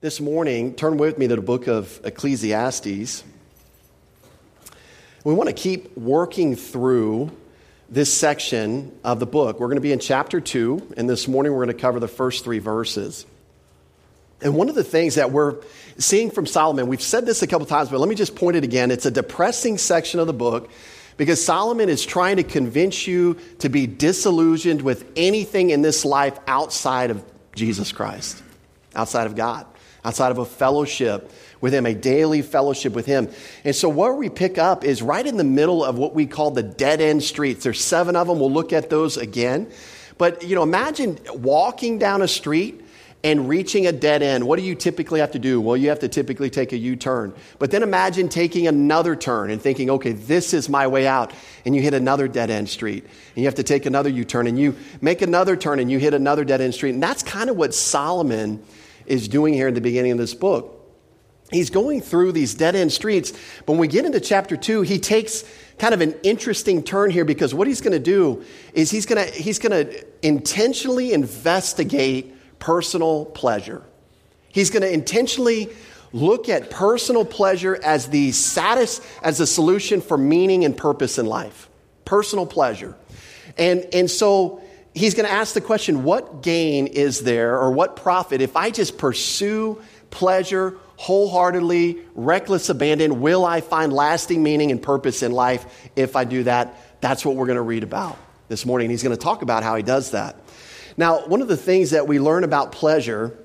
This morning, turn with me to the book of Ecclesiastes. We want to keep working through this section of the book. We're going to be in chapter 2, and this morning we're going to cover the first three verses. And one of the things that we're seeing from Solomon, we've said this a couple times, but let me just point it again. It's a depressing section of the book because Solomon is trying to convince you to be disillusioned with anything in this life outside of Jesus Christ, outside of God outside of a fellowship with Him, a daily fellowship with Him. And so, where we pick up is right in the middle of what we call the dead end streets. There's seven of them. We'll look at those again. But, you know, imagine walking down a street and reaching a dead end. What do you typically have to do? Well, you have to typically take a U turn. But then imagine taking another turn and thinking, okay, this is my way out. And you hit another dead end street. And you have to take another U turn. And you make another turn and you hit another dead end street. And that's kind of what Solomon is doing here in the beginning of this book. He's going through these dead end streets. But when we get into chapter two, he takes kind of an interesting turn here because what he's going to do is he's going to, he's going to intentionally investigate personal pleasure. He's going to intentionally look at personal pleasure as the satis, as the solution for meaning and purpose in life. Personal pleasure. And, and so he's going to ask the question what gain is there or what profit if I just pursue pleasure wholeheartedly, reckless abandon? Will I find lasting meaning and purpose in life if I do that? That's what we're going to read about this morning. He's going to talk about how he does that. Now, one of the things that we learn about pleasure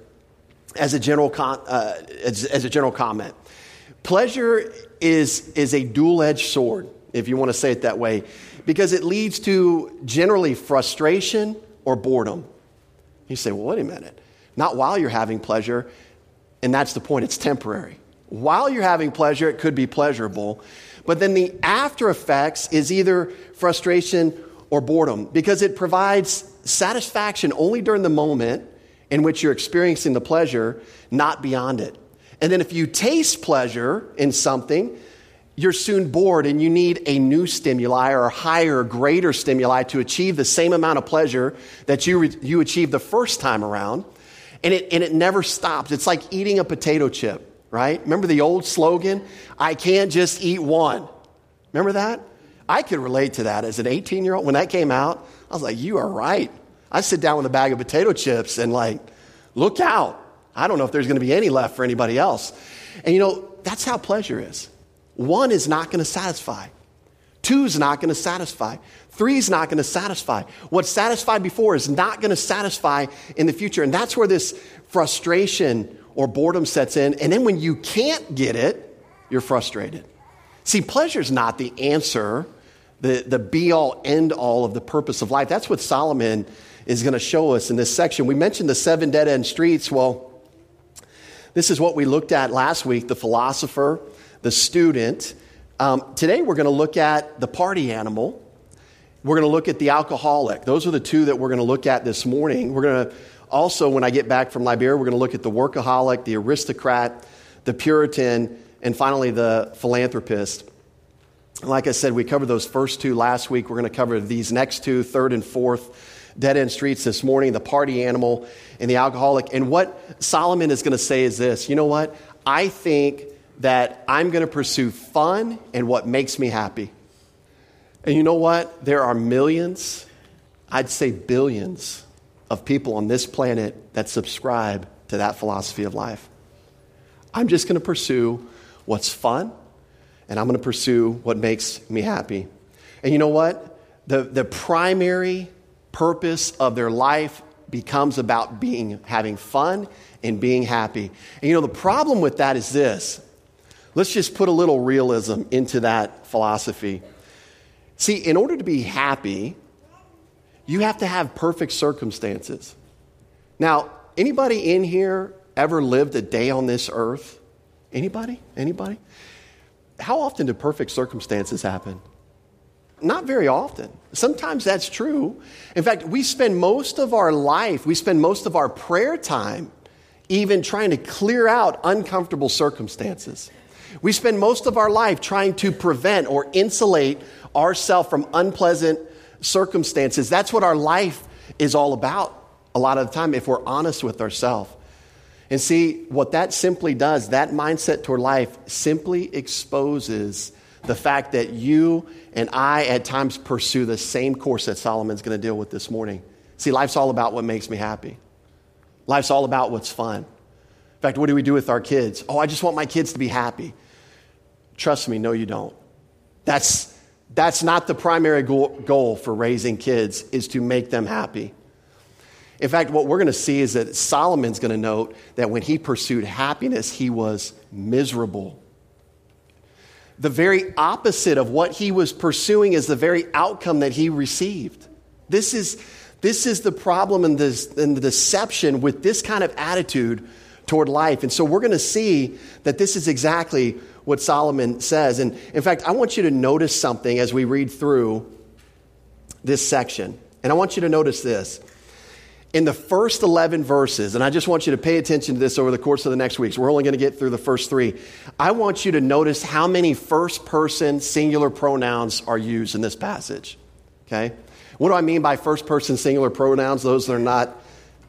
as a general, con- uh, as, as a general comment pleasure is, is a dual edged sword, if you want to say it that way because it leads to generally frustration or boredom. You say, well, wait a minute. Not while you're having pleasure, and that's the point, it's temporary. While you're having pleasure, it could be pleasurable, but then the after effects is either frustration or boredom because it provides satisfaction only during the moment in which you're experiencing the pleasure, not beyond it. And then if you taste pleasure in something, you're soon bored and you need a new stimuli or higher, greater stimuli to achieve the same amount of pleasure that you, re- you achieved the first time around. And it, and it never stops. It's like eating a potato chip, right? Remember the old slogan? I can't just eat one. Remember that? I could relate to that as an 18 year old. When that came out, I was like, you are right. I sit down with a bag of potato chips and, like, look out. I don't know if there's going to be any left for anybody else. And you know, that's how pleasure is. One is not going to satisfy. Two is not going to satisfy. Three is not going to satisfy. What satisfied before is not going to satisfy in the future. And that's where this frustration or boredom sets in. And then when you can't get it, you're frustrated. See, pleasure is not the answer, the, the be all, end all of the purpose of life. That's what Solomon is going to show us in this section. We mentioned the seven dead end streets. Well, this is what we looked at last week the philosopher, the student. Um, today we're going to look at the party animal. We're going to look at the alcoholic. Those are the two that we're going to look at this morning. We're going to also, when I get back from Liberia, we're going to look at the workaholic, the aristocrat, the Puritan, and finally the philanthropist. Like I said, we covered those first two last week. We're going to cover these next two, third and fourth dead end streets this morning the party animal and the alcoholic. And what Solomon is going to say is this you know what? I think that I'm going to pursue fun and what makes me happy. And you know what? There are millions, I'd say billions, of people on this planet that subscribe to that philosophy of life. I'm just going to pursue what's fun and I'm going to pursue what makes me happy. And you know what? The, the primary purpose of their life becomes about being having fun and being happy. And you know the problem with that is this Let's just put a little realism into that philosophy. See, in order to be happy, you have to have perfect circumstances. Now, anybody in here ever lived a day on this earth? Anybody? Anybody? How often do perfect circumstances happen? Not very often. Sometimes that's true. In fact, we spend most of our life, we spend most of our prayer time even trying to clear out uncomfortable circumstances. We spend most of our life trying to prevent or insulate ourselves from unpleasant circumstances. That's what our life is all about a lot of the time if we're honest with ourselves. And see, what that simply does, that mindset toward life simply exposes the fact that you and I at times pursue the same course that Solomon's going to deal with this morning. See, life's all about what makes me happy. Life's all about what's fun. In fact, what do we do with our kids? Oh, I just want my kids to be happy. Trust me, no, you don't. That's, that's not the primary goal, goal for raising kids, is to make them happy. In fact, what we're going to see is that Solomon's going to note that when he pursued happiness, he was miserable. The very opposite of what he was pursuing is the very outcome that he received. This is, this is the problem and the, and the deception with this kind of attitude toward life. And so we're going to see that this is exactly what Solomon says. And in fact, I want you to notice something as we read through this section. And I want you to notice this. In the first 11 verses, and I just want you to pay attention to this over the course of the next weeks. We're only going to get through the first three. I want you to notice how many first person singular pronouns are used in this passage. Okay? What do I mean by first person singular pronouns? Those that are not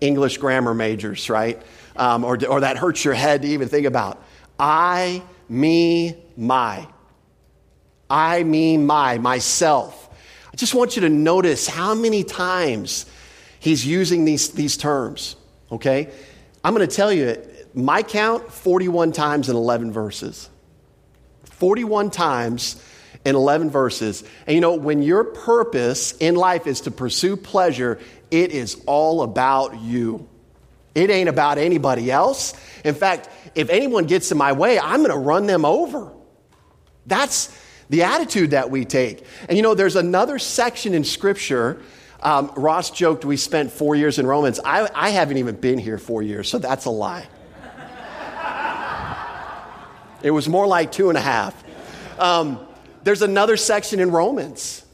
English grammar majors, right? Um, or, or that hurts your head to even think about. I me, my. I, me, my, myself. I just want you to notice how many times he's using these, these terms, okay? I'm going to tell you, my count 41 times in 11 verses. 41 times in 11 verses. And you know, when your purpose in life is to pursue pleasure, it is all about you. It ain't about anybody else. In fact, if anyone gets in my way, I'm going to run them over. That's the attitude that we take. And you know, there's another section in Scripture. Um, Ross joked we spent four years in Romans. I, I haven't even been here four years, so that's a lie. it was more like two and a half. Um, there's another section in Romans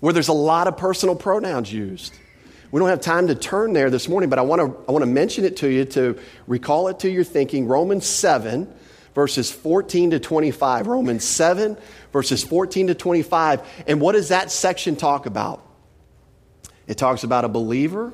where there's a lot of personal pronouns used. We don't have time to turn there this morning, but I want to, I want to mention it to you to recall it to your thinking. Romans 7, verses 14 to 25. Romans 7, verses 14 to 25. And what does that section talk about? It talks about a believer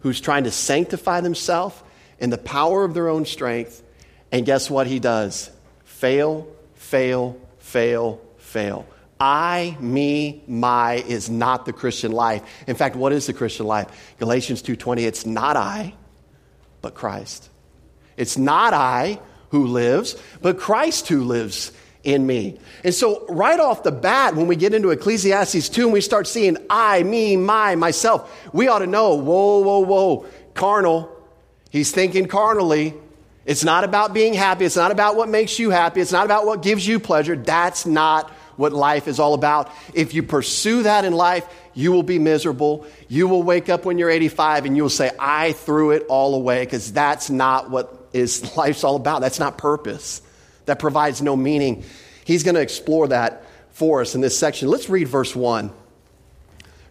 who's trying to sanctify themselves in the power of their own strength. And guess what he does? Fail, fail, fail, fail. I, me, my is not the Christian life. In fact, what is the Christian life? Galatians 2:20, it's not I, but Christ. It's not I who lives, but Christ who lives in me. And so, right off the bat, when we get into Ecclesiastes 2 and we start seeing I, me, my, myself, we ought to know whoa, whoa, whoa, carnal. He's thinking carnally. It's not about being happy. It's not about what makes you happy. It's not about what gives you pleasure. That's not what life is all about. If you pursue that in life, you will be miserable. You will wake up when you're 85 and you will say, I threw it all away because that's not what is life's all about. That's not purpose. That provides no meaning. He's going to explore that for us in this section. Let's read verse 1.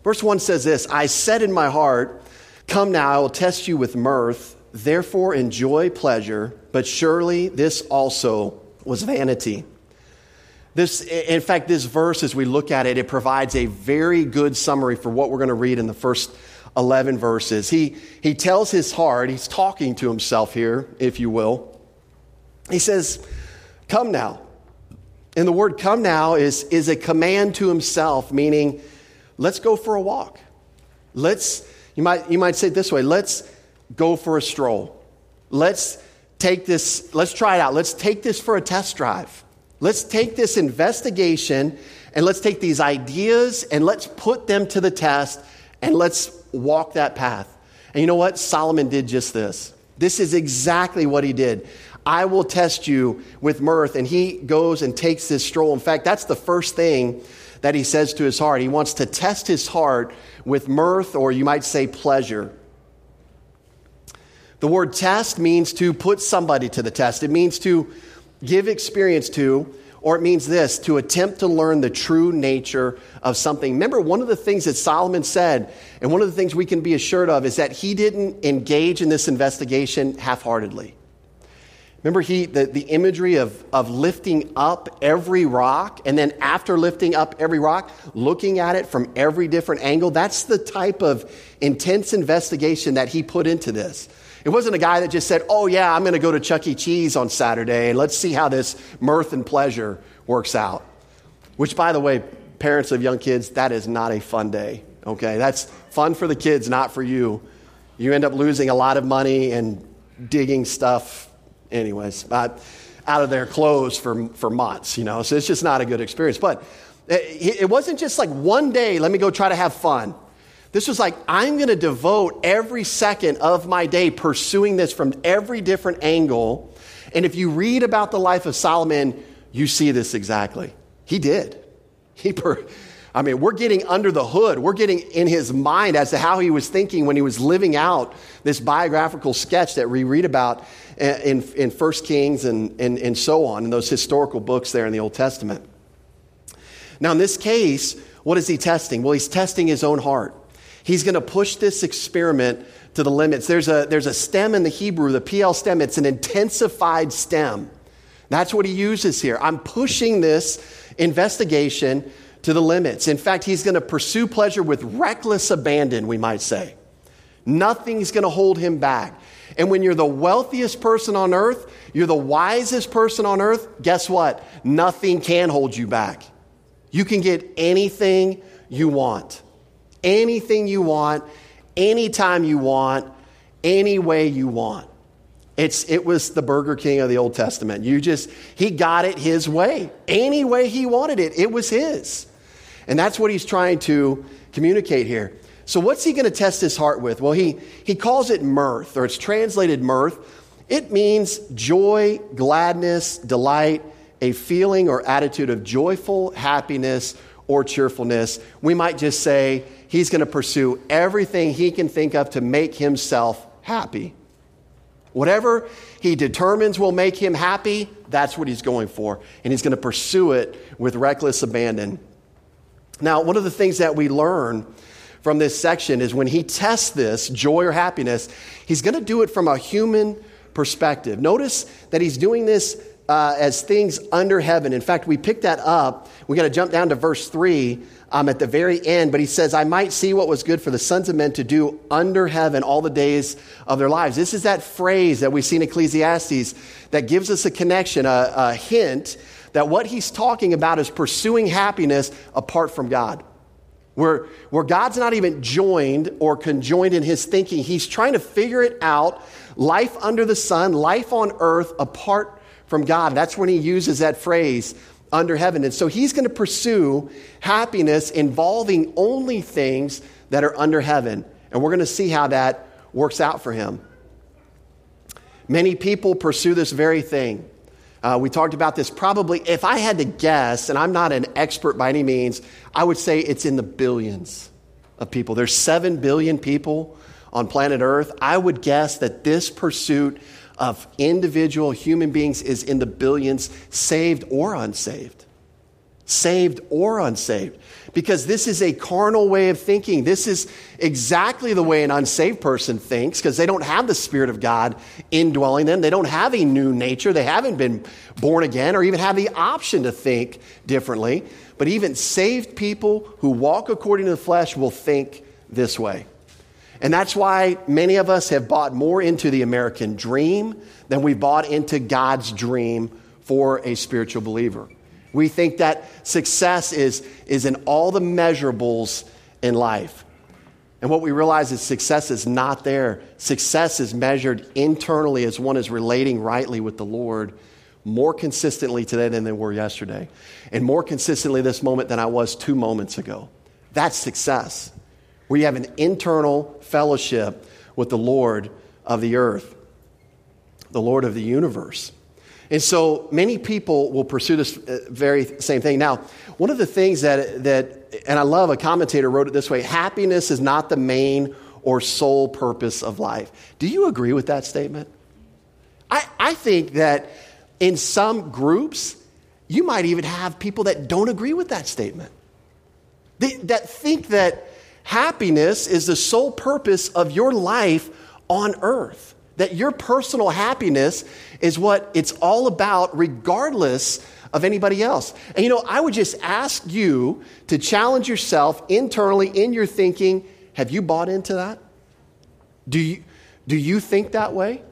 Verse 1 says this I said in my heart, Come now, I will test you with mirth. Therefore, enjoy pleasure, but surely this also was vanity. This, in fact, this verse, as we look at it, it provides a very good summary for what we're going to read in the first 11 verses. He, he tells his heart, he's talking to himself here, if you will. He says, Come now. And the word come now is, is a command to himself, meaning, let's go for a walk. Let's, you might, you might say it this way, let's go for a stroll. Let's take this, let's try it out. Let's take this for a test drive. Let's take this investigation and let's take these ideas and let's put them to the test and let's walk that path. And you know what? Solomon did just this. This is exactly what he did. I will test you with mirth. And he goes and takes this stroll. In fact, that's the first thing that he says to his heart. He wants to test his heart with mirth, or you might say pleasure. The word test means to put somebody to the test, it means to give experience to, or it means this to attempt to learn the true nature of something. Remember, one of the things that Solomon said, and one of the things we can be assured of, is that he didn't engage in this investigation half heartedly. Remember he, the, the imagery of, of lifting up every rock, and then after lifting up every rock, looking at it from every different angle? That's the type of intense investigation that he put into this. It wasn't a guy that just said, Oh, yeah, I'm going to go to Chuck E. Cheese on Saturday and let's see how this mirth and pleasure works out. Which, by the way, parents of young kids, that is not a fun day. Okay? That's fun for the kids, not for you. You end up losing a lot of money and digging stuff, anyways, out of their clothes for, for months, you know? So it's just not a good experience. But it, it wasn't just like one day, let me go try to have fun. This was like, I'm going to devote every second of my day pursuing this from every different angle. And if you read about the life of Solomon, you see this exactly. He did. He, per- I mean, we're getting under the hood. We're getting in his mind as to how he was thinking when he was living out this biographical sketch that we read about in, in 1 Kings and, and, and so on, in those historical books there in the Old Testament. Now, in this case, what is he testing? Well, he's testing his own heart. He's going to push this experiment to the limits. There's a, there's a stem in the Hebrew, the Piel stem, it's an intensified stem. That's what he uses here. I'm pushing this investigation to the limits. In fact, he's going to pursue pleasure with reckless abandon, we might say. Nothing's going to hold him back. And when you're the wealthiest person on earth, you're the wisest person on earth, guess what? Nothing can hold you back. You can get anything you want. Anything you want, anytime you want, any way you want. It's, it was the Burger King of the Old Testament. You just, he got it his way. Any way he wanted it, it was his. And that's what he's trying to communicate here. So, what's he going to test his heart with? Well, he, he calls it mirth, or it's translated mirth. It means joy, gladness, delight, a feeling or attitude of joyful happiness or cheerfulness. We might just say he's going to pursue everything he can think of to make himself happy. Whatever he determines will make him happy, that's what he's going for. And he's going to pursue it with reckless abandon. Now, one of the things that we learn from this section is when he tests this, joy or happiness, he's going to do it from a human perspective. Notice that he's doing this uh, as things under heaven. In fact, we pick that up. We got to jump down to verse 3 um, at the very end, but he says, I might see what was good for the sons of men to do under heaven all the days of their lives. This is that phrase that we see in Ecclesiastes that gives us a connection, a, a hint that what he's talking about is pursuing happiness apart from God. Where, where God's not even joined or conjoined in his thinking, he's trying to figure it out life under the sun, life on earth apart from God. That's when he uses that phrase, under heaven. And so he's going to pursue happiness involving only things that are under heaven. And we're going to see how that works out for him. Many people pursue this very thing. Uh, we talked about this probably, if I had to guess, and I'm not an expert by any means, I would say it's in the billions of people. There's 7 billion people on planet Earth. I would guess that this pursuit of individual human beings is in the billions, saved or unsaved. Saved or unsaved. Because this is a carnal way of thinking. This is exactly the way an unsaved person thinks because they don't have the Spirit of God indwelling them. They don't have a new nature. They haven't been born again or even have the option to think differently. But even saved people who walk according to the flesh will think this way. And that's why many of us have bought more into the American dream than we bought into God's dream for a spiritual believer. We think that success is, is in all the measurables in life. And what we realize is success is not there. Success is measured internally as one is relating rightly with the Lord more consistently today than they were yesterday, and more consistently this moment than I was two moments ago. That's success where you have an internal fellowship with the Lord of the earth, the Lord of the universe. And so many people will pursue this uh, very same thing. Now, one of the things that, that, and I love a commentator wrote it this way happiness is not the main or sole purpose of life. Do you agree with that statement? I, I think that in some groups, you might even have people that don't agree with that statement. They, that think that happiness is the sole purpose of your life on earth. That your personal happiness is what it's all about, regardless of anybody else. And you know, I would just ask you to challenge yourself internally in your thinking have you bought into that? Do you, Do you think that way?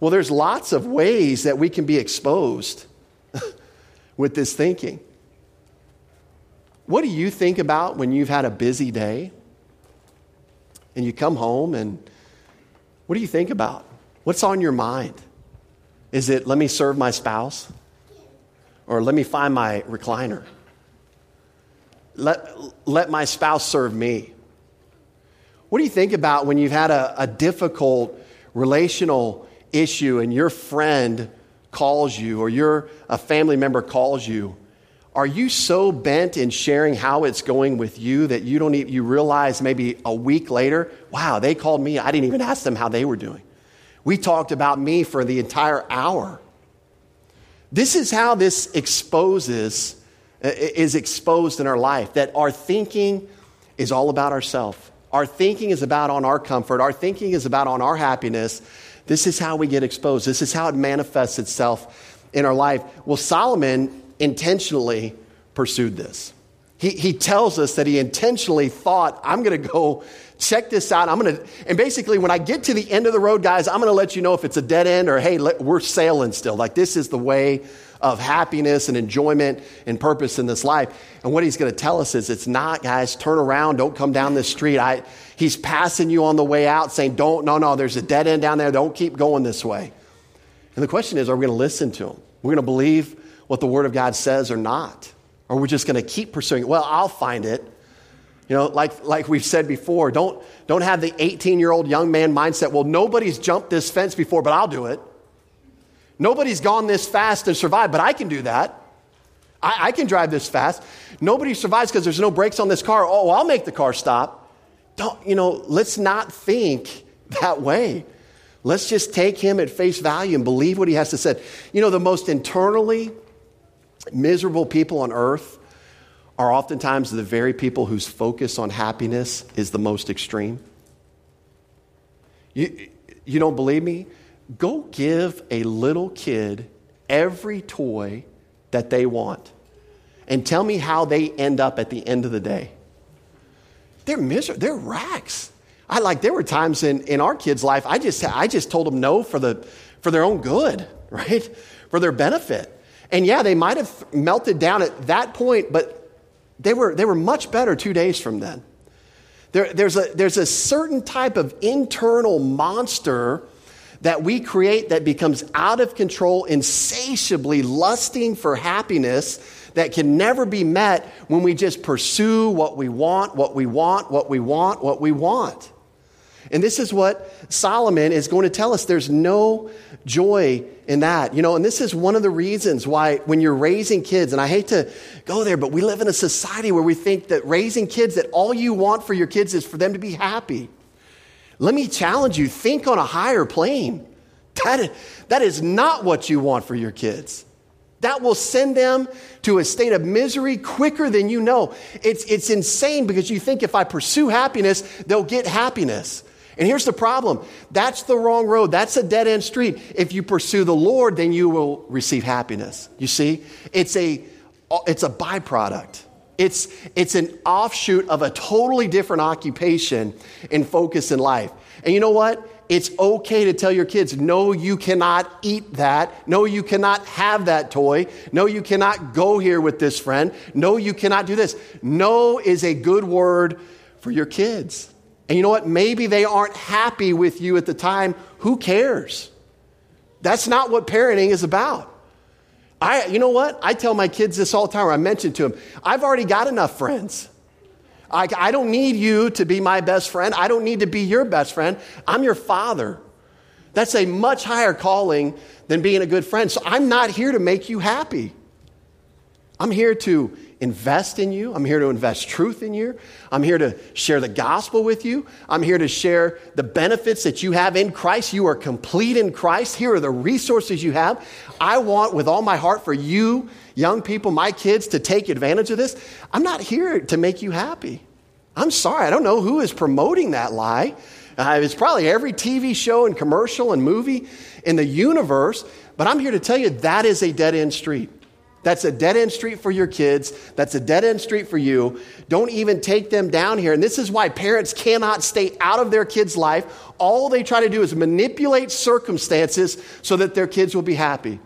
Well, there's lots of ways that we can be exposed with this thinking. What do you think about when you've had a busy day and you come home and what do you think about? What's on your mind? Is it, let me serve my spouse? Or let me find my recliner? Let, let my spouse serve me. What do you think about when you've had a, a difficult relational issue and your friend calls you or your a family member calls you? Are you so bent in sharing how it's going with you that you don't even, you realize maybe a week later, wow, they called me. I didn't even ask them how they were doing. We talked about me for the entire hour. This is how this exposes is exposed in our life that our thinking is all about ourselves. Our thinking is about on our comfort. Our thinking is about on our happiness. This is how we get exposed. This is how it manifests itself in our life. Well, Solomon intentionally pursued this. He, he tells us that he intentionally thought, I'm going to go check this out. I'm going to, and basically, when I get to the end of the road, guys, I'm going to let you know if it's a dead end or, hey, let, we're sailing still. Like, this is the way of happiness and enjoyment and purpose in this life. And what he's going to tell us is it's not, guys, turn around, don't come down this street. I, he's passing you on the way out saying, don't, no, no, there's a dead end down there. Don't keep going this way. And the question is, are we going to listen to him? We're going to believe what the Word of God says or not? Or we're just going to keep pursuing it? Well, I'll find it. You know, like, like we've said before, don't, don't have the 18 year old young man mindset. Well, nobody's jumped this fence before, but I'll do it. Nobody's gone this fast and survived, but I can do that. I, I can drive this fast. Nobody survives because there's no brakes on this car. Oh, I'll make the car stop. Don't, you know, let's not think that way. Let's just take him at face value and believe what he has to say. You know, the most internally miserable people on earth are oftentimes the very people whose focus on happiness is the most extreme. You, you don't believe me? Go give a little kid every toy that they want and tell me how they end up at the end of the day. They're miserable, they're racks. I like there were times in, in our kids' life I just I just told them no for the for their own good, right? For their benefit. And yeah, they might have melted down at that point, but they were, they were much better two days from then. There, there's, a, there's a certain type of internal monster that we create that becomes out of control, insatiably lusting for happiness that can never be met when we just pursue what we want, what we want, what we want, what we want. And this is what Solomon is going to tell us. There's no joy in that. You know, and this is one of the reasons why when you're raising kids, and I hate to go there, but we live in a society where we think that raising kids, that all you want for your kids is for them to be happy. Let me challenge you think on a higher plane. That, that is not what you want for your kids. That will send them to a state of misery quicker than you know. It's, it's insane because you think if I pursue happiness, they'll get happiness. And here's the problem that's the wrong road. That's a dead end street. If you pursue the Lord, then you will receive happiness. You see, it's a, it's a byproduct. It's, it's an offshoot of a totally different occupation and focus in life. And you know what? It's okay to tell your kids, no, you cannot eat that. No, you cannot have that toy. No, you cannot go here with this friend. No, you cannot do this. No is a good word for your kids. And you know what? Maybe they aren't happy with you at the time. Who cares? That's not what parenting is about. I, you know what? I tell my kids this all the time, I mention to them, I've already got enough friends. I, I don't need you to be my best friend. I don't need to be your best friend. I'm your father. That's a much higher calling than being a good friend. So I'm not here to make you happy. I'm here to invest in you. I'm here to invest truth in you. I'm here to share the gospel with you. I'm here to share the benefits that you have in Christ. You are complete in Christ. Here are the resources you have. I want with all my heart for you, young people, my kids, to take advantage of this. I'm not here to make you happy. I'm sorry. I don't know who is promoting that lie. Uh, it's probably every TV show and commercial and movie in the universe, but I'm here to tell you that is a dead end street. That's a dead end street for your kids. That's a dead end street for you. Don't even take them down here. And this is why parents cannot stay out of their kids' life. All they try to do is manipulate circumstances so that their kids will be happy.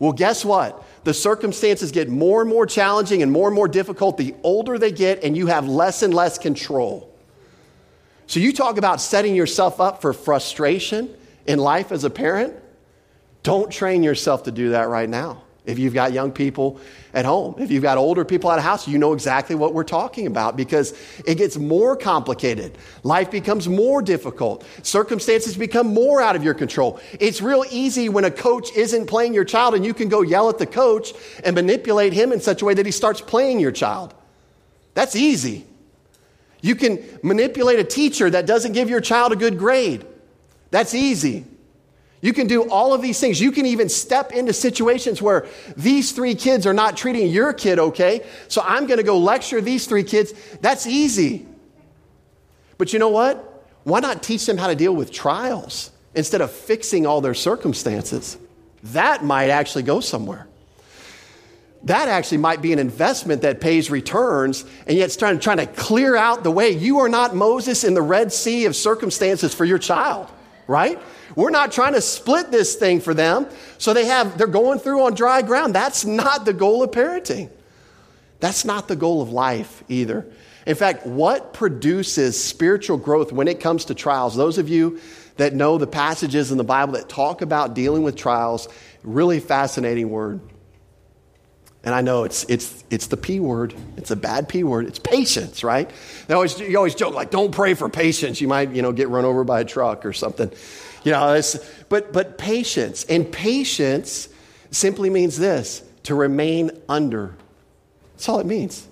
Well, guess what? The circumstances get more and more challenging and more and more difficult the older they get, and you have less and less control. So, you talk about setting yourself up for frustration in life as a parent. Don't train yourself to do that right now. If you've got young people at home, if you've got older people at a house, you know exactly what we're talking about because it gets more complicated. Life becomes more difficult. Circumstances become more out of your control. It's real easy when a coach isn't playing your child and you can go yell at the coach and manipulate him in such a way that he starts playing your child. That's easy. You can manipulate a teacher that doesn't give your child a good grade. That's easy. You can do all of these things. You can even step into situations where these three kids are not treating your kid okay. So I'm going to go lecture these three kids. That's easy. But you know what? Why not teach them how to deal with trials instead of fixing all their circumstances? That might actually go somewhere. That actually might be an investment that pays returns, and yet trying, trying to clear out the way. You are not Moses in the Red Sea of circumstances for your child, right? We're not trying to split this thing for them so they have they're going through on dry ground. That's not the goal of parenting. That's not the goal of life either. In fact, what produces spiritual growth when it comes to trials? Those of you that know the passages in the Bible that talk about dealing with trials, really fascinating word. And I know it's, it's, it's the P word. It's a bad P word. It's patience, right? They always, you always joke, like, don't pray for patience. You might, you know, get run over by a truck or something. You know, but, but patience. And patience simply means this to remain under. That's all it means.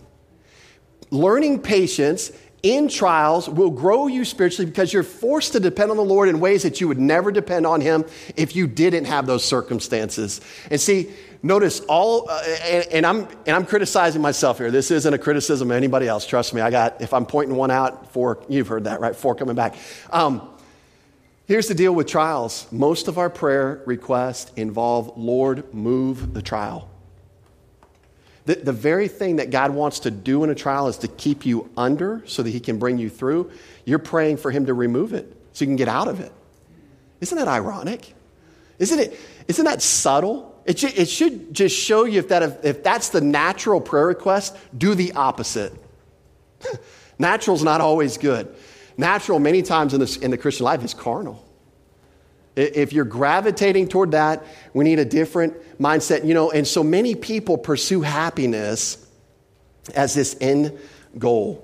Learning patience in trials will grow you spiritually because you're forced to depend on the Lord in ways that you would never depend on Him if you didn't have those circumstances. And see, notice all, uh, and, and, I'm and I'm criticizing myself here. This isn't a criticism of anybody else. Trust me. I got if I'm pointing one out, four. You've heard that, right? Four coming back. Um, Here's the deal with trials most of our prayer requests involve, Lord, move the trial. The, the very thing that God wants to do in a trial is to keep you under so that He can bring you through. You're praying for Him to remove it so you can get out of it. Isn't that ironic? Isn't it? Isn't that subtle? It should, it should just show you if, that, if, if that's the natural prayer request, do the opposite. Natural's not always good. Natural, many times in, this, in the Christian life, is carnal. If you're gravitating toward that, we need a different mindset. You know, and so many people pursue happiness as this end goal.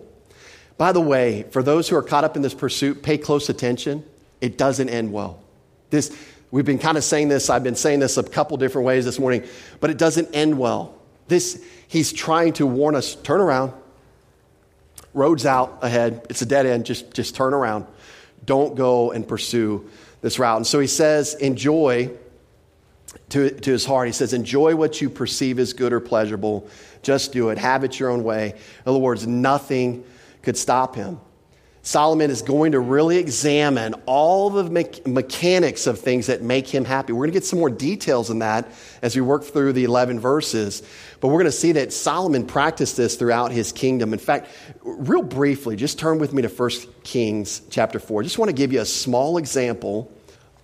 By the way, for those who are caught up in this pursuit, pay close attention. It doesn't end well. This, we've been kind of saying this, I've been saying this a couple different ways this morning, but it doesn't end well. This, he's trying to warn us turn around, road's out ahead. It's a dead end. Just, just turn around. Don't go and pursue this route. And so he says, enjoy to, to his heart. He says, enjoy what you perceive as good or pleasurable. Just do it. Have it your own way. In other words, nothing could stop him. Solomon is going to really examine all the me- mechanics of things that make him happy. We're going to get some more details in that as we work through the 11 verses. But we're going to see that Solomon practiced this throughout his kingdom. In fact, real briefly, just turn with me to 1 Kings chapter 4. I just want to give you a small example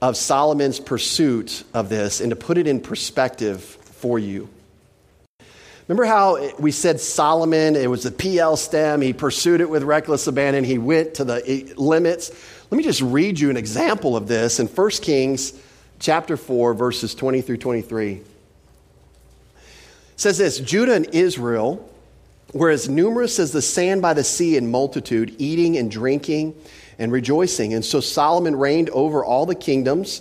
of Solomon's pursuit of this and to put it in perspective for you. Remember how we said Solomon, it was a Piel stem, he pursued it with reckless abandon, he went to the limits. Let me just read you an example of this in 1 Kings chapter 4, verses 20 through 23. It says this Judah and Israel were as numerous as the sand by the sea in multitude, eating and drinking and rejoicing. And so Solomon reigned over all the kingdoms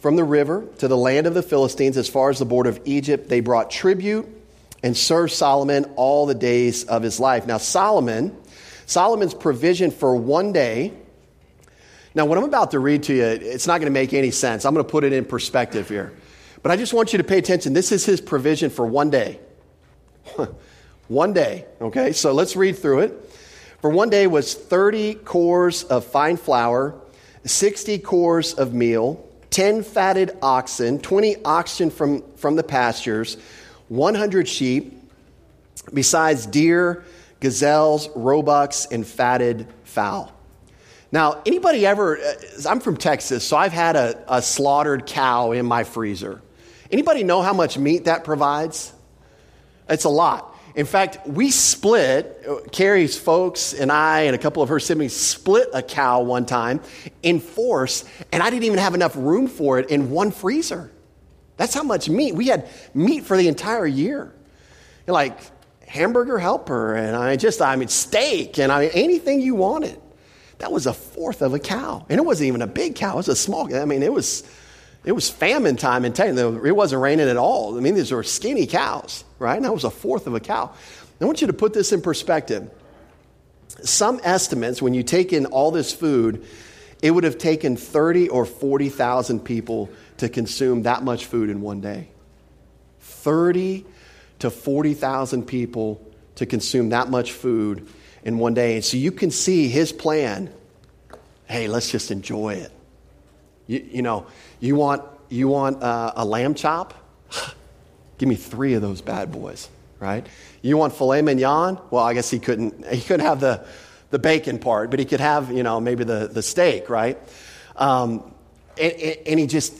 from the river to the land of the Philistines as far as the border of Egypt. They brought tribute and served Solomon all the days of his life. Now, Solomon, Solomon's provision for one day. Now, what I'm about to read to you, it's not going to make any sense. I'm going to put it in perspective here. But I just want you to pay attention. This is his provision for one day. one day, okay? So let's read through it. For one day was 30 kors of fine flour, 60 kors of meal, 10 fatted oxen, 20 oxen from, from the pastures, 100 sheep, besides deer, gazelles, roebucks, and fatted fowl. Now, anybody ever, uh, I'm from Texas, so I've had a, a slaughtered cow in my freezer. Anybody know how much meat that provides? It's a lot. In fact, we split, Carrie's folks and I and a couple of her siblings split a cow one time in force, and I didn't even have enough room for it in one freezer. That's how much meat. We had meat for the entire year. Like hamburger helper, and I just, I mean, steak, and I mean, anything you wanted. That was a fourth of a cow. And it wasn't even a big cow, it was a small, I mean, it was it was famine time in Texas. It wasn't raining at all. I mean, these were skinny cows, right? And that was a fourth of a cow. I want you to put this in perspective. Some estimates, when you take in all this food, it would have taken 30 or 40,000 people to consume that much food in one day. 30 to 40,000 people to consume that much food in one day. And so you can see his plan. Hey, let's just enjoy it. You, you know, you want, you want uh, a lamb chop? Give me three of those bad boys, right? You want filet mignon? Well, I guess he couldn't, he couldn't have the, the bacon part, but he could have, you know, maybe the, the steak, right? Um, and, and he just,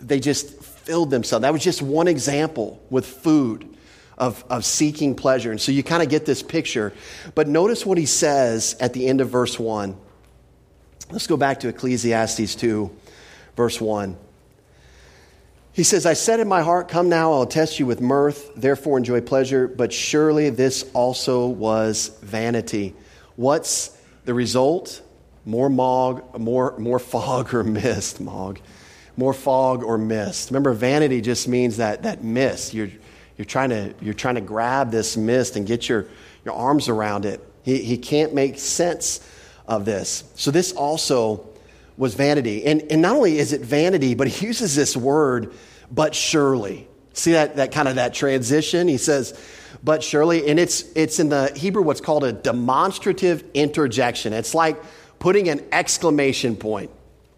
they just filled themselves. That was just one example with food of, of seeking pleasure. And so you kind of get this picture. But notice what he says at the end of verse 1. Let's go back to Ecclesiastes 2 verse 1. He says, I said in my heart, Come now, I'll test you with mirth, therefore enjoy pleasure, but surely this also was vanity. What's the result? More mog, more, more fog or mist, mog. More fog or mist. Remember, vanity just means that, that mist. You're, you're, trying to, you're trying to grab this mist and get your, your arms around it. He, he can't make sense of this. So, this also was vanity. And, and not only is it vanity, but he uses this word, but surely. See that, that kind of that transition? He says, but surely, and it's, it's in the Hebrew what's called a demonstrative interjection. It's like putting an exclamation point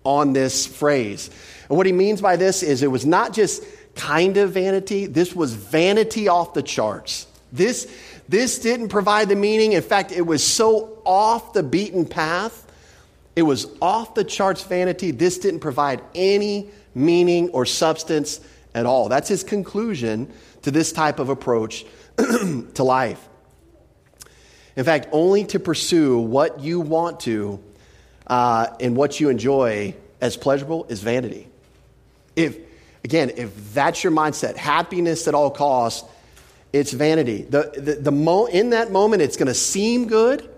on this phrase. And what he means by this is it was not just kind of vanity, this was vanity off the charts. This, this didn't provide the meaning. In fact, it was so off the beaten path it was off the charts vanity. This didn't provide any meaning or substance at all. That's his conclusion to this type of approach to life. In fact, only to pursue what you want to uh, and what you enjoy as pleasurable is vanity. If, again, if that's your mindset, happiness at all costs, it's vanity. The, the, the mo- in that moment, it's going to seem good,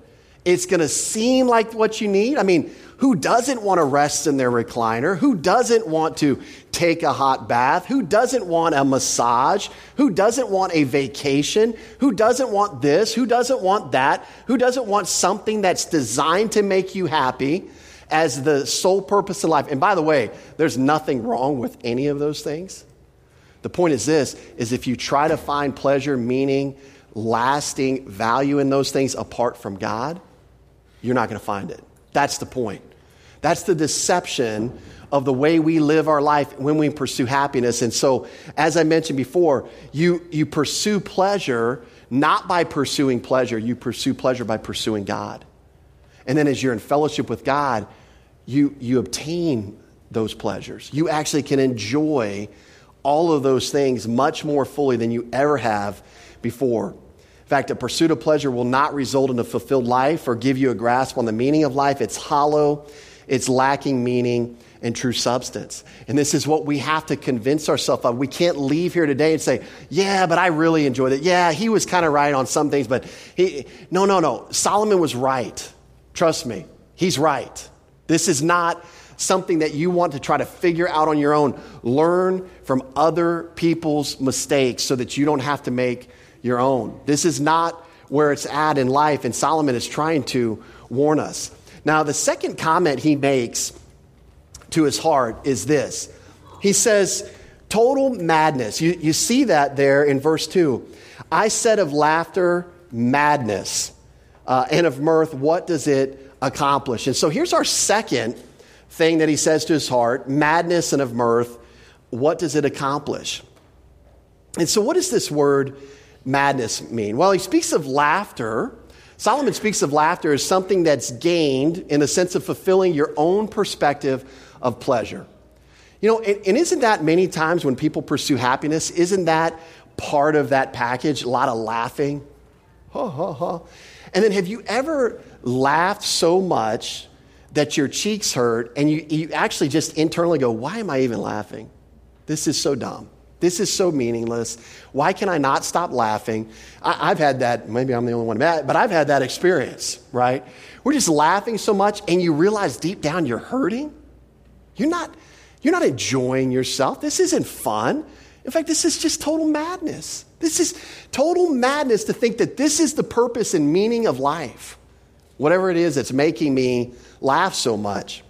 it's going to seem like what you need. I mean, who doesn't want to rest in their recliner? Who doesn't want to take a hot bath? Who doesn't want a massage? Who doesn't want a vacation? Who doesn't want this? Who doesn't want that? Who doesn't want something that's designed to make you happy as the sole purpose of life? And by the way, there's nothing wrong with any of those things. The point is this is if you try to find pleasure, meaning, lasting value in those things apart from God, you're not going to find it. That's the point. That's the deception of the way we live our life when we pursue happiness. And so, as I mentioned before, you, you pursue pleasure not by pursuing pleasure, you pursue pleasure by pursuing God. And then, as you're in fellowship with God, you, you obtain those pleasures. You actually can enjoy all of those things much more fully than you ever have before. In fact, a pursuit of pleasure will not result in a fulfilled life or give you a grasp on the meaning of life. It's hollow, it's lacking meaning and true substance. And this is what we have to convince ourselves of. We can't leave here today and say, yeah, but I really enjoyed it. Yeah, he was kind of right on some things, but he, no, no, no. Solomon was right. Trust me, he's right. This is not something that you want to try to figure out on your own. Learn from other people's mistakes so that you don't have to make your own. This is not where it's at in life, and Solomon is trying to warn us. Now, the second comment he makes to his heart is this He says, Total madness. You, you see that there in verse 2. I said of laughter, madness, uh, and of mirth, what does it accomplish? And so here's our second thing that he says to his heart madness and of mirth, what does it accomplish? And so, what does this word madness mean? Well, he speaks of laughter. Solomon speaks of laughter as something that's gained in the sense of fulfilling your own perspective of pleasure. You know, and, and isn't that many times when people pursue happiness, isn't that part of that package? A lot of laughing. Ha, ha, ha. And then have you ever laughed so much that your cheeks hurt and you, you actually just internally go, Why am I even laughing? This is so dumb. This is so meaningless. Why can I not stop laughing? I, have had that, maybe I'm the only one, but I've had that experience, right? We're just laughing so much and you realize deep down you're hurting. You're not, you're not enjoying yourself. This isn't fun. In fact, this is just total madness. This is total madness to think that this is the purpose and meaning of life. Whatever it is that's making me laugh so much.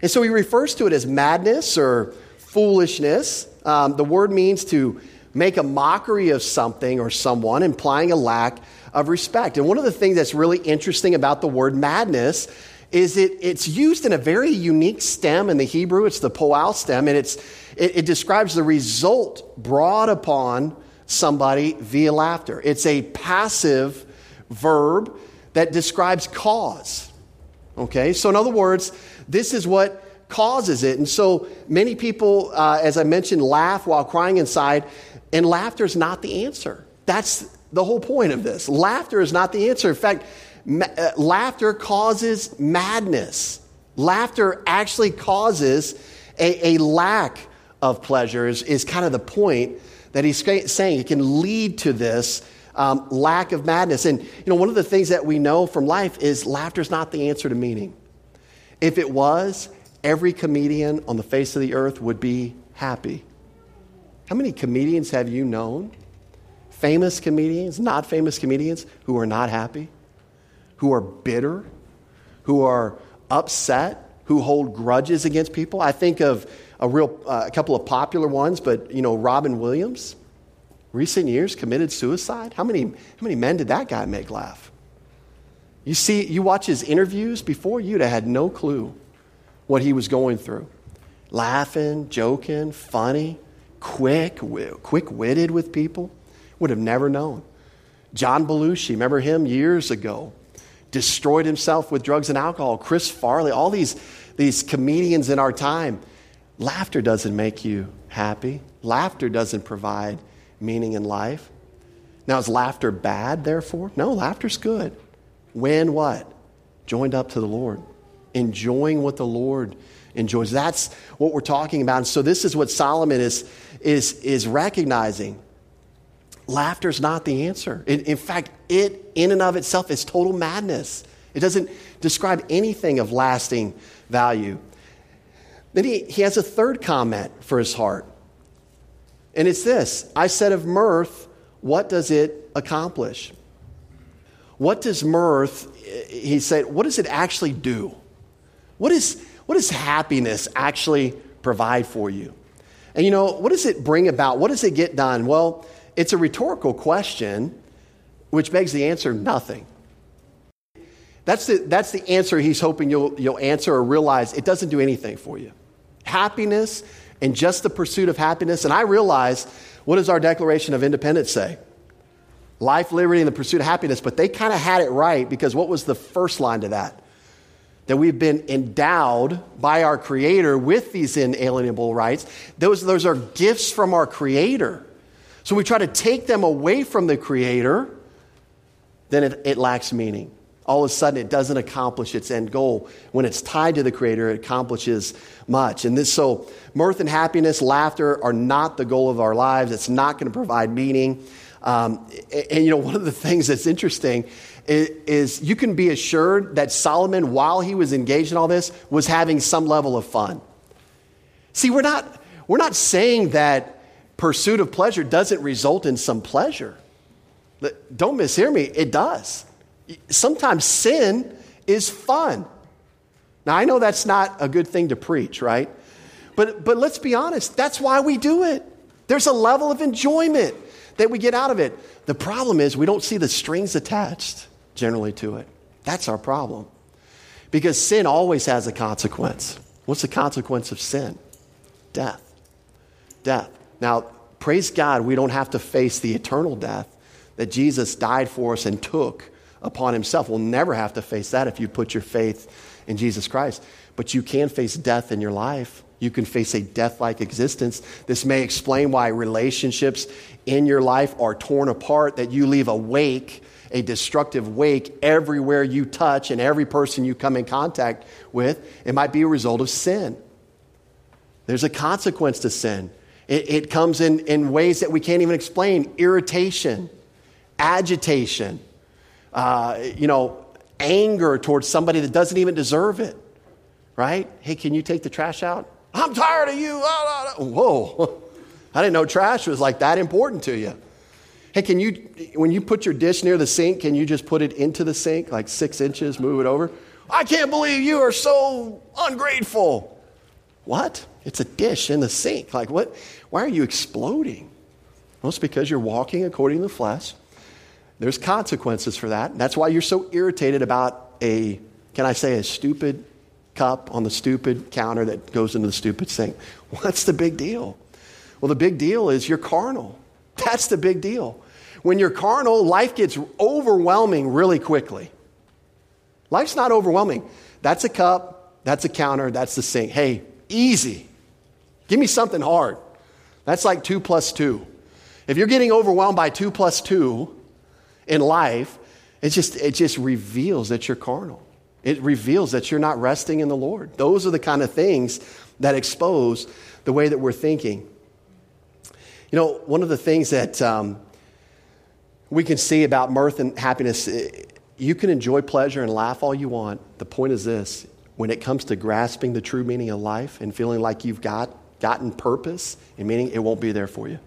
And so he refers to it as madness or foolishness. Um, the word means to make a mockery of something or someone, implying a lack of respect. And one of the things that's really interesting about the word madness is it, it's used in a very unique stem in the Hebrew. It's the poal stem, and it's, it, it describes the result brought upon somebody via laughter. It's a passive verb that describes cause. Okay, so in other words, this is what causes it. And so many people, uh, as I mentioned, laugh while crying inside, and laughter is not the answer. That's the whole point of this. Laughter is not the answer. In fact, ma- uh, laughter causes madness. Laughter actually causes a, a lack of pleasure, is, is kind of the point that he's saying. It can lead to this um, lack of madness. And, you know, one of the things that we know from life is laughter is not the answer to meaning. If it was, every comedian on the face of the earth would be happy. How many comedians have you known? Famous comedians, not famous comedians, who are not happy, who are bitter, who are upset, who hold grudges against people. I think of a real, uh, a couple of popular ones, but you know, Robin Williams recent years committed suicide? How many, how many men did that guy make laugh? You see, you watch his interviews before, you'd have had no clue what he was going through. Laughing, joking, funny, quick, quick witted with people. Would have never known. John Belushi, remember him years ago? Destroyed himself with drugs and alcohol. Chris Farley, all these, these comedians in our time. Laughter doesn't make you happy. Laughter doesn't provide meaning in life. Now, is laughter bad, therefore? No, laughter's good. When what? Joined up to the Lord, enjoying what the Lord enjoys. That's what we're talking about. And so, this is what Solomon is, is, is recognizing. Laughter is not the answer. In, in fact, it, in and of itself, is total madness. It doesn't describe anything of lasting value. Then he, he has a third comment for his heart. And it's this I said of mirth, what does it accomplish? What does mirth, he said, what does it actually do? What, is, what does happiness actually provide for you? And you know, what does it bring about? What does it get done? Well, it's a rhetorical question, which begs the answer nothing. That's the, that's the answer he's hoping you'll, you'll answer or realize it doesn't do anything for you. Happiness and just the pursuit of happiness. And I realize what does our Declaration of Independence say? Life, liberty, and the pursuit of happiness. But they kind of had it right because what was the first line to that? That we've been endowed by our Creator with these inalienable rights. Those, those are gifts from our Creator. So we try to take them away from the Creator, then it, it lacks meaning all of a sudden it doesn't accomplish its end goal. When it's tied to the Creator, it accomplishes much. And this, so mirth and happiness, laughter are not the goal of our lives. It's not going to provide meaning. Um, and, and, you know, one of the things that's interesting is, is you can be assured that Solomon, while he was engaged in all this, was having some level of fun. See, we're not, we're not saying that pursuit of pleasure doesn't result in some pleasure. Don't mishear me, it does sometimes sin is fun. Now, I know that's not a good thing to preach, right? But, but let's be honest, that's why we do it. There's a level of enjoyment that we get out of it. The problem is we don't see the strings attached generally to it. That's our problem. Because sin always has a consequence. What's the consequence of sin? Death. Death. Now, Praise God, we don't have to face the eternal death that Jesus died for us and took upon himself. We'll never have to face that if you put your faith in Jesus Christ. But you can face death in your life. You can face a death like existence. This may explain why relationships in your life are torn apart, that you leave a wake, a destructive wake, everywhere you touch and every person you come in contact with. It might be a result of sin. There's a consequence to sin. It, it comes in, in ways that we can't even explain irritation, agitation, uh, you know, anger towards somebody that doesn't even deserve it, right? Hey, can you take the trash out? I'm tired of you. Whoa. I didn't know trash was like that important to you. Hey, can you, when you put your dish near the sink, can you just put it into the sink, like six inches, move it over? I can't believe you are so ungrateful. What? It's a dish in the sink. Like, what? Why are you exploding? Well, it's because you're walking according to the flesh. There's consequences for that. That's why you're so irritated about a, can I say, a stupid cup on the stupid counter that goes into the stupid sink. What's the big deal? Well, the big deal is you're carnal. That's the big deal. When you're carnal, life gets overwhelming really quickly. Life's not overwhelming. That's a cup, that's a counter, that's the sink. Hey, easy. Give me something hard. That's like two plus two. If you're getting overwhelmed by two plus two in life, it just, it just reveals that you're carnal. It reveals that you're not resting in the Lord. Those are the kind of things that expose the way that we're thinking. You know, one of the things that um, we can see about mirth and happiness, eh, you can enjoy pleasure and laugh all you want. The point is this when it comes to grasping the true meaning of life and feeling like you've got gotten purpose and meaning, it won't be there for you.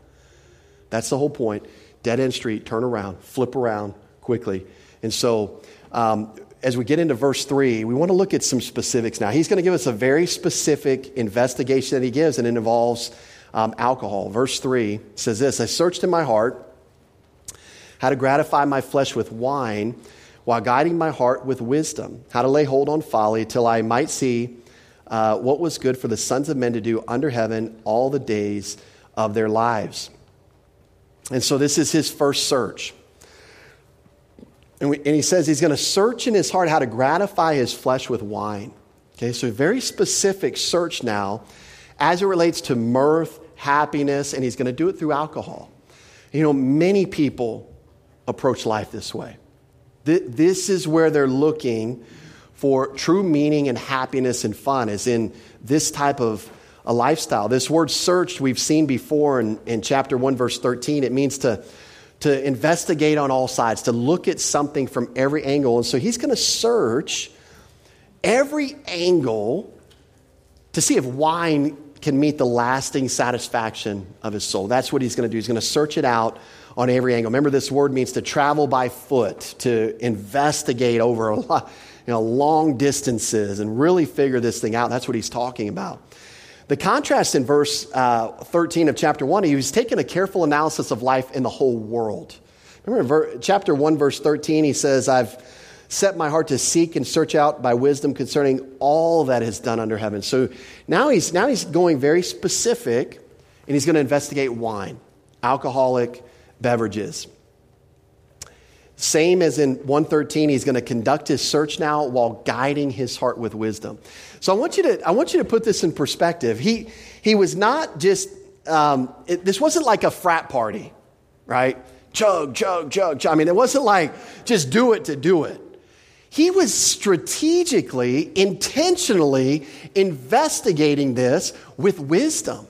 That's the whole point. Dead end street, turn around, flip around quickly. And so, um, as we get into verse 3, we want to look at some specifics now. He's going to give us a very specific investigation that he gives, and it involves um, alcohol. Verse 3 says this I searched in my heart how to gratify my flesh with wine while guiding my heart with wisdom, how to lay hold on folly till I might see uh, what was good for the sons of men to do under heaven all the days of their lives. And so this is his first search. And, we, and he says he's going to search in his heart how to gratify his flesh with wine. Okay, so a very specific search now as it relates to mirth, happiness, and he's going to do it through alcohol. You know, many people approach life this way. This is where they're looking for true meaning and happiness and fun, is in this type of a lifestyle. This word searched, we've seen before in, in chapter 1, verse 13. It means to to investigate on all sides, to look at something from every angle. And so he's going to search every angle to see if wine can meet the lasting satisfaction of his soul. That's what he's going to do. He's going to search it out on every angle. Remember, this word means to travel by foot, to investigate over a lot, you know, long distances and really figure this thing out. That's what he's talking about. The contrast in verse uh, 13 of chapter 1, he was taking a careful analysis of life in the whole world. Remember, in chapter 1, verse 13, he says, I've set my heart to seek and search out by wisdom concerning all that is done under heaven. So now he's, now he's going very specific, and he's going to investigate wine, alcoholic beverages. Same as in 113, he's going to conduct his search now while guiding his heart with wisdom. So I want you to, I want you to put this in perspective. He, he was not just, um, it, this wasn't like a frat party, right? Chug, chug, chug, chug. I mean, it wasn't like just do it to do it. He was strategically, intentionally investigating this with wisdom.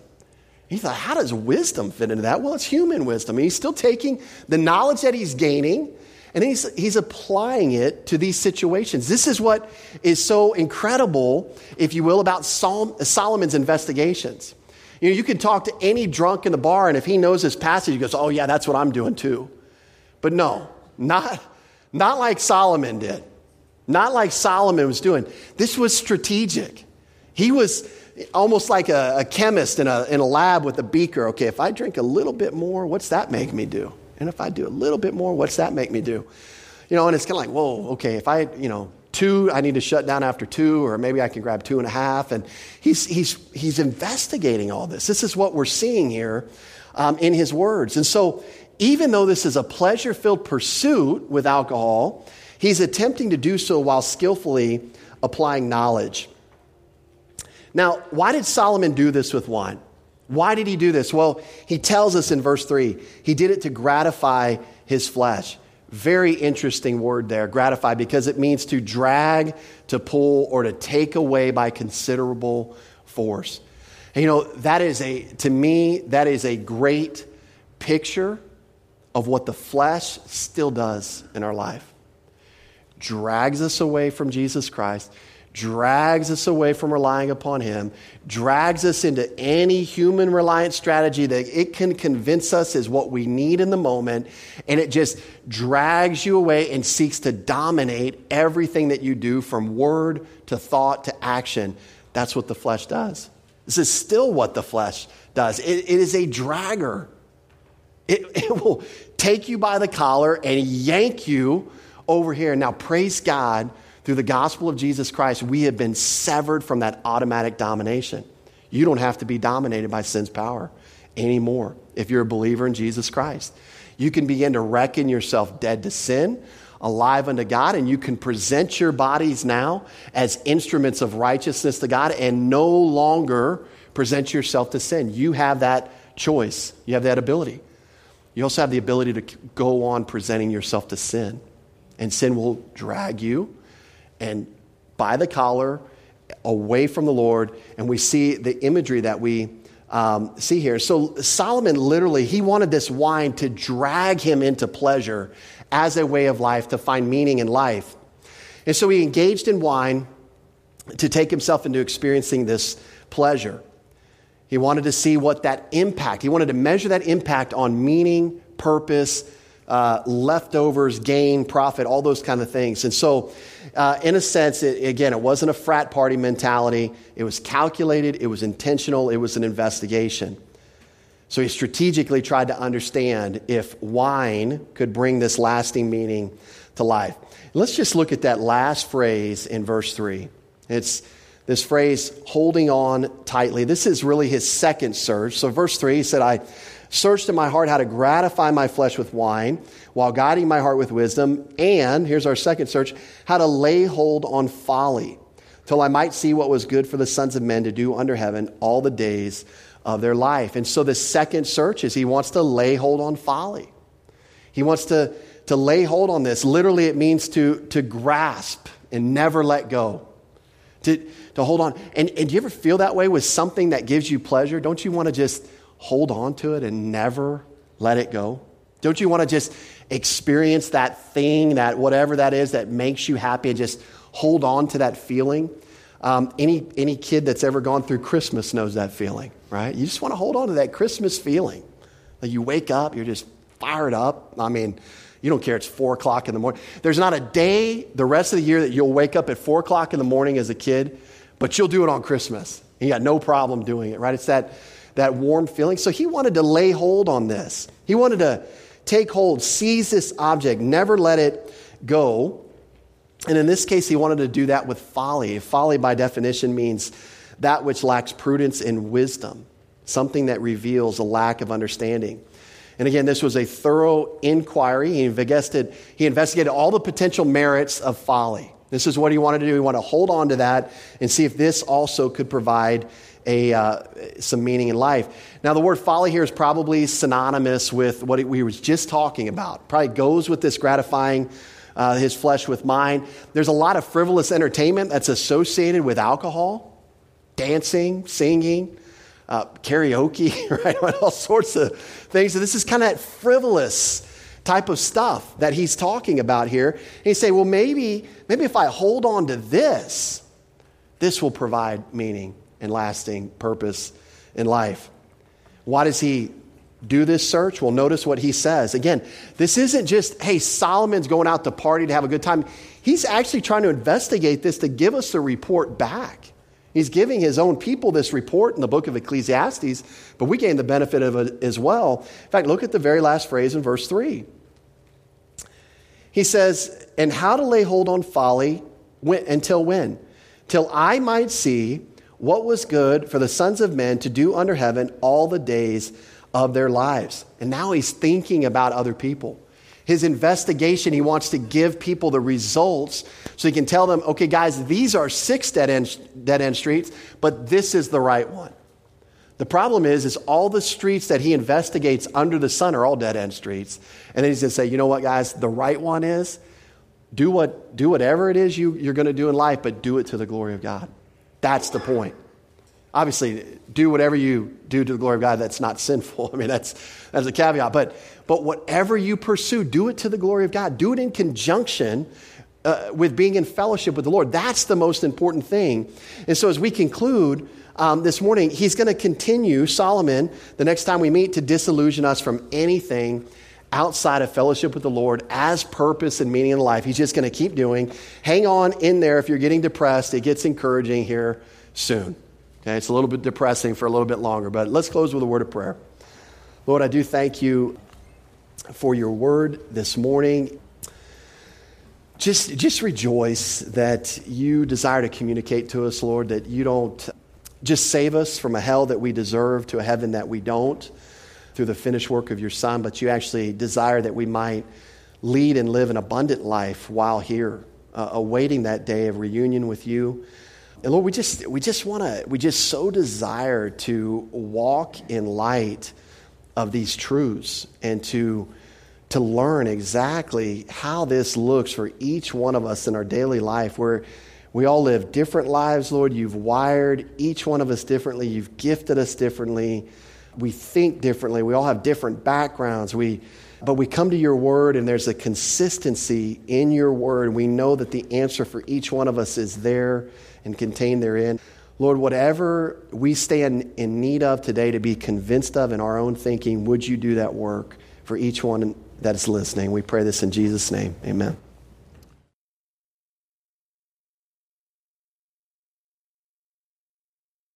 He thought, how does wisdom fit into that? Well, it's human wisdom. He's still taking the knowledge that he's gaining and he's, he's applying it to these situations. This is what is so incredible, if you will, about Solomon's investigations. You know, you can talk to any drunk in the bar, and if he knows this passage, he goes, Oh, yeah, that's what I'm doing too. But no, not, not like Solomon did. Not like Solomon was doing. This was strategic. He was almost like a, a chemist in a, in a lab with a beaker. Okay, if I drink a little bit more, what's that make me do? And if I do a little bit more, what's that make me do? You know, and it's kind of like, whoa, okay, if I, you know, two, I need to shut down after two, or maybe I can grab two and a half. And he's, he's, he's investigating all this. This is what we're seeing here um, in his words. And so, even though this is a pleasure filled pursuit with alcohol, he's attempting to do so while skillfully applying knowledge. Now, why did Solomon do this with wine? Why did he do this? Well, he tells us in verse 3 he did it to gratify his flesh. Very interesting word there, gratify, because it means to drag, to pull, or to take away by considerable force. And you know, that is a, to me, that is a great picture of what the flesh still does in our life. Drags us away from Jesus Christ, drags us away from relying upon Him, drags us into any human reliance strategy that it can convince us is what we need in the moment, and it just drags you away and seeks to dominate everything that you do from word to thought to action. That's what the flesh does. This is still what the flesh does. it, it is a dragger. It, it will take you by the collar and yank you over here. Now, praise God through the gospel of Jesus Christ, we have been severed from that automatic domination. You don't have to be dominated by sin's power anymore if you're a believer in Jesus Christ. You can begin to reckon yourself dead to sin, alive unto God, and you can present your bodies now as instruments of righteousness to God and no longer present yourself to sin. You have that choice, you have that ability. You also have the ability to go on presenting yourself to sin, and sin will drag you and by the collar away from the Lord. And we see the imagery that we um, see here. So Solomon literally, he wanted this wine to drag him into pleasure as a way of life, to find meaning in life. And so he engaged in wine to take himself into experiencing this pleasure. He wanted to see what that impact, he wanted to measure that impact on meaning, purpose, uh, leftovers, gain, profit, all those kind of things. And so, uh, in a sense, it, again, it wasn't a frat party mentality. It was calculated, it was intentional, it was an investigation. So he strategically tried to understand if wine could bring this lasting meaning to life. Let's just look at that last phrase in verse 3. It's this phrase, holding on tightly. This is really his second search. So, verse 3, he said, I searched in my heart how to gratify my flesh with wine, while guiding my heart with wisdom. And, here's our second search, how to lay hold on folly, till I might see what was good for the sons of men to do under heaven all the days of their life. And so, the second search is he wants to lay hold on folly. He wants to, to lay hold on this. Literally, it means to, to grasp and never let go. To, to hold on. And, and do you ever feel that way with something that gives you pleasure? Don't you want to just hold on to it and never let it go? Don't you want to just experience that thing, that whatever that is that makes you happy and just hold on to that feeling? Um, any, any kid that's ever gone through Christmas knows that feeling, right? You just want to hold on to that Christmas feeling. Like you wake up, you're just fired up. I mean, you don't care, it's four o'clock in the morning. There's not a day the rest of the year that you'll wake up at four o'clock in the morning as a kid, but you'll do it on Christmas. You got no problem doing it, right? It's that that warm feeling. So he wanted to lay hold on this. He wanted to take hold, seize this object, never let it go. And in this case, he wanted to do that with folly. Folly, by definition, means that which lacks prudence and wisdom, something that reveals a lack of understanding. And again, this was a thorough inquiry. He investigated, he investigated all the potential merits of folly. This is what he wanted to do. He wanted to hold on to that and see if this also could provide a, uh, some meaning in life. Now, the word folly here is probably synonymous with what we were just talking about. Probably goes with this gratifying uh, his flesh with mine. There's a lot of frivolous entertainment that's associated with alcohol, dancing, singing, uh, karaoke, right? All sorts of things. So this is kind of that frivolous type of stuff that he's talking about here. And you say, well, maybe, maybe if I hold on to this, this will provide meaning and lasting purpose in life. Why does he do this search? Well, notice what he says. Again, this isn't just, hey, Solomon's going out to party to have a good time. He's actually trying to investigate this to give us a report back. He's giving his own people this report in the book of Ecclesiastes, but we gain the benefit of it as well. In fact, look at the very last phrase in verse 3. He says, And how to lay hold on folly when, until when? Till I might see what was good for the sons of men to do under heaven all the days of their lives. And now he's thinking about other people. His investigation, he wants to give people the results so he can tell them, okay, guys, these are six dead end, dead end streets, but this is the right one. The problem is, is all the streets that he investigates under the sun are all dead end streets. And then he's going to say, you know what, guys, the right one is do, what, do whatever it is you, you're going to do in life, but do it to the glory of God. That's the point. Obviously, do whatever you do to the glory of God that's not sinful. I mean, that's, that's a caveat. But, but whatever you pursue, do it to the glory of God. Do it in conjunction uh, with being in fellowship with the Lord. That's the most important thing. And so, as we conclude, um, this morning, he's going to continue, Solomon, the next time we meet, to disillusion us from anything outside of fellowship with the Lord as purpose and meaning in life. He's just going to keep doing. Hang on in there if you're getting depressed. It gets encouraging here soon. Okay, it's a little bit depressing for a little bit longer, but let's close with a word of prayer. Lord, I do thank you for your word this morning. Just, just rejoice that you desire to communicate to us, Lord, that you don't just save us from a hell that we deserve to a heaven that we don't through the finished work of your Son, but you actually desire that we might lead and live an abundant life while here, uh, awaiting that day of reunion with you. And Lord, we just, we just want to, we just so desire to walk in light of these truths and to, to learn exactly how this looks for each one of us in our daily life. Where we all live different lives, Lord. You've wired each one of us differently. You've gifted us differently. We think differently. We all have different backgrounds. We, but we come to your word, and there's a consistency in your word. We know that the answer for each one of us is there and contained therein. Lord, whatever we stand in need of today to be convinced of in our own thinking, would you do that work for each one that is listening? We pray this in Jesus' name. Amen.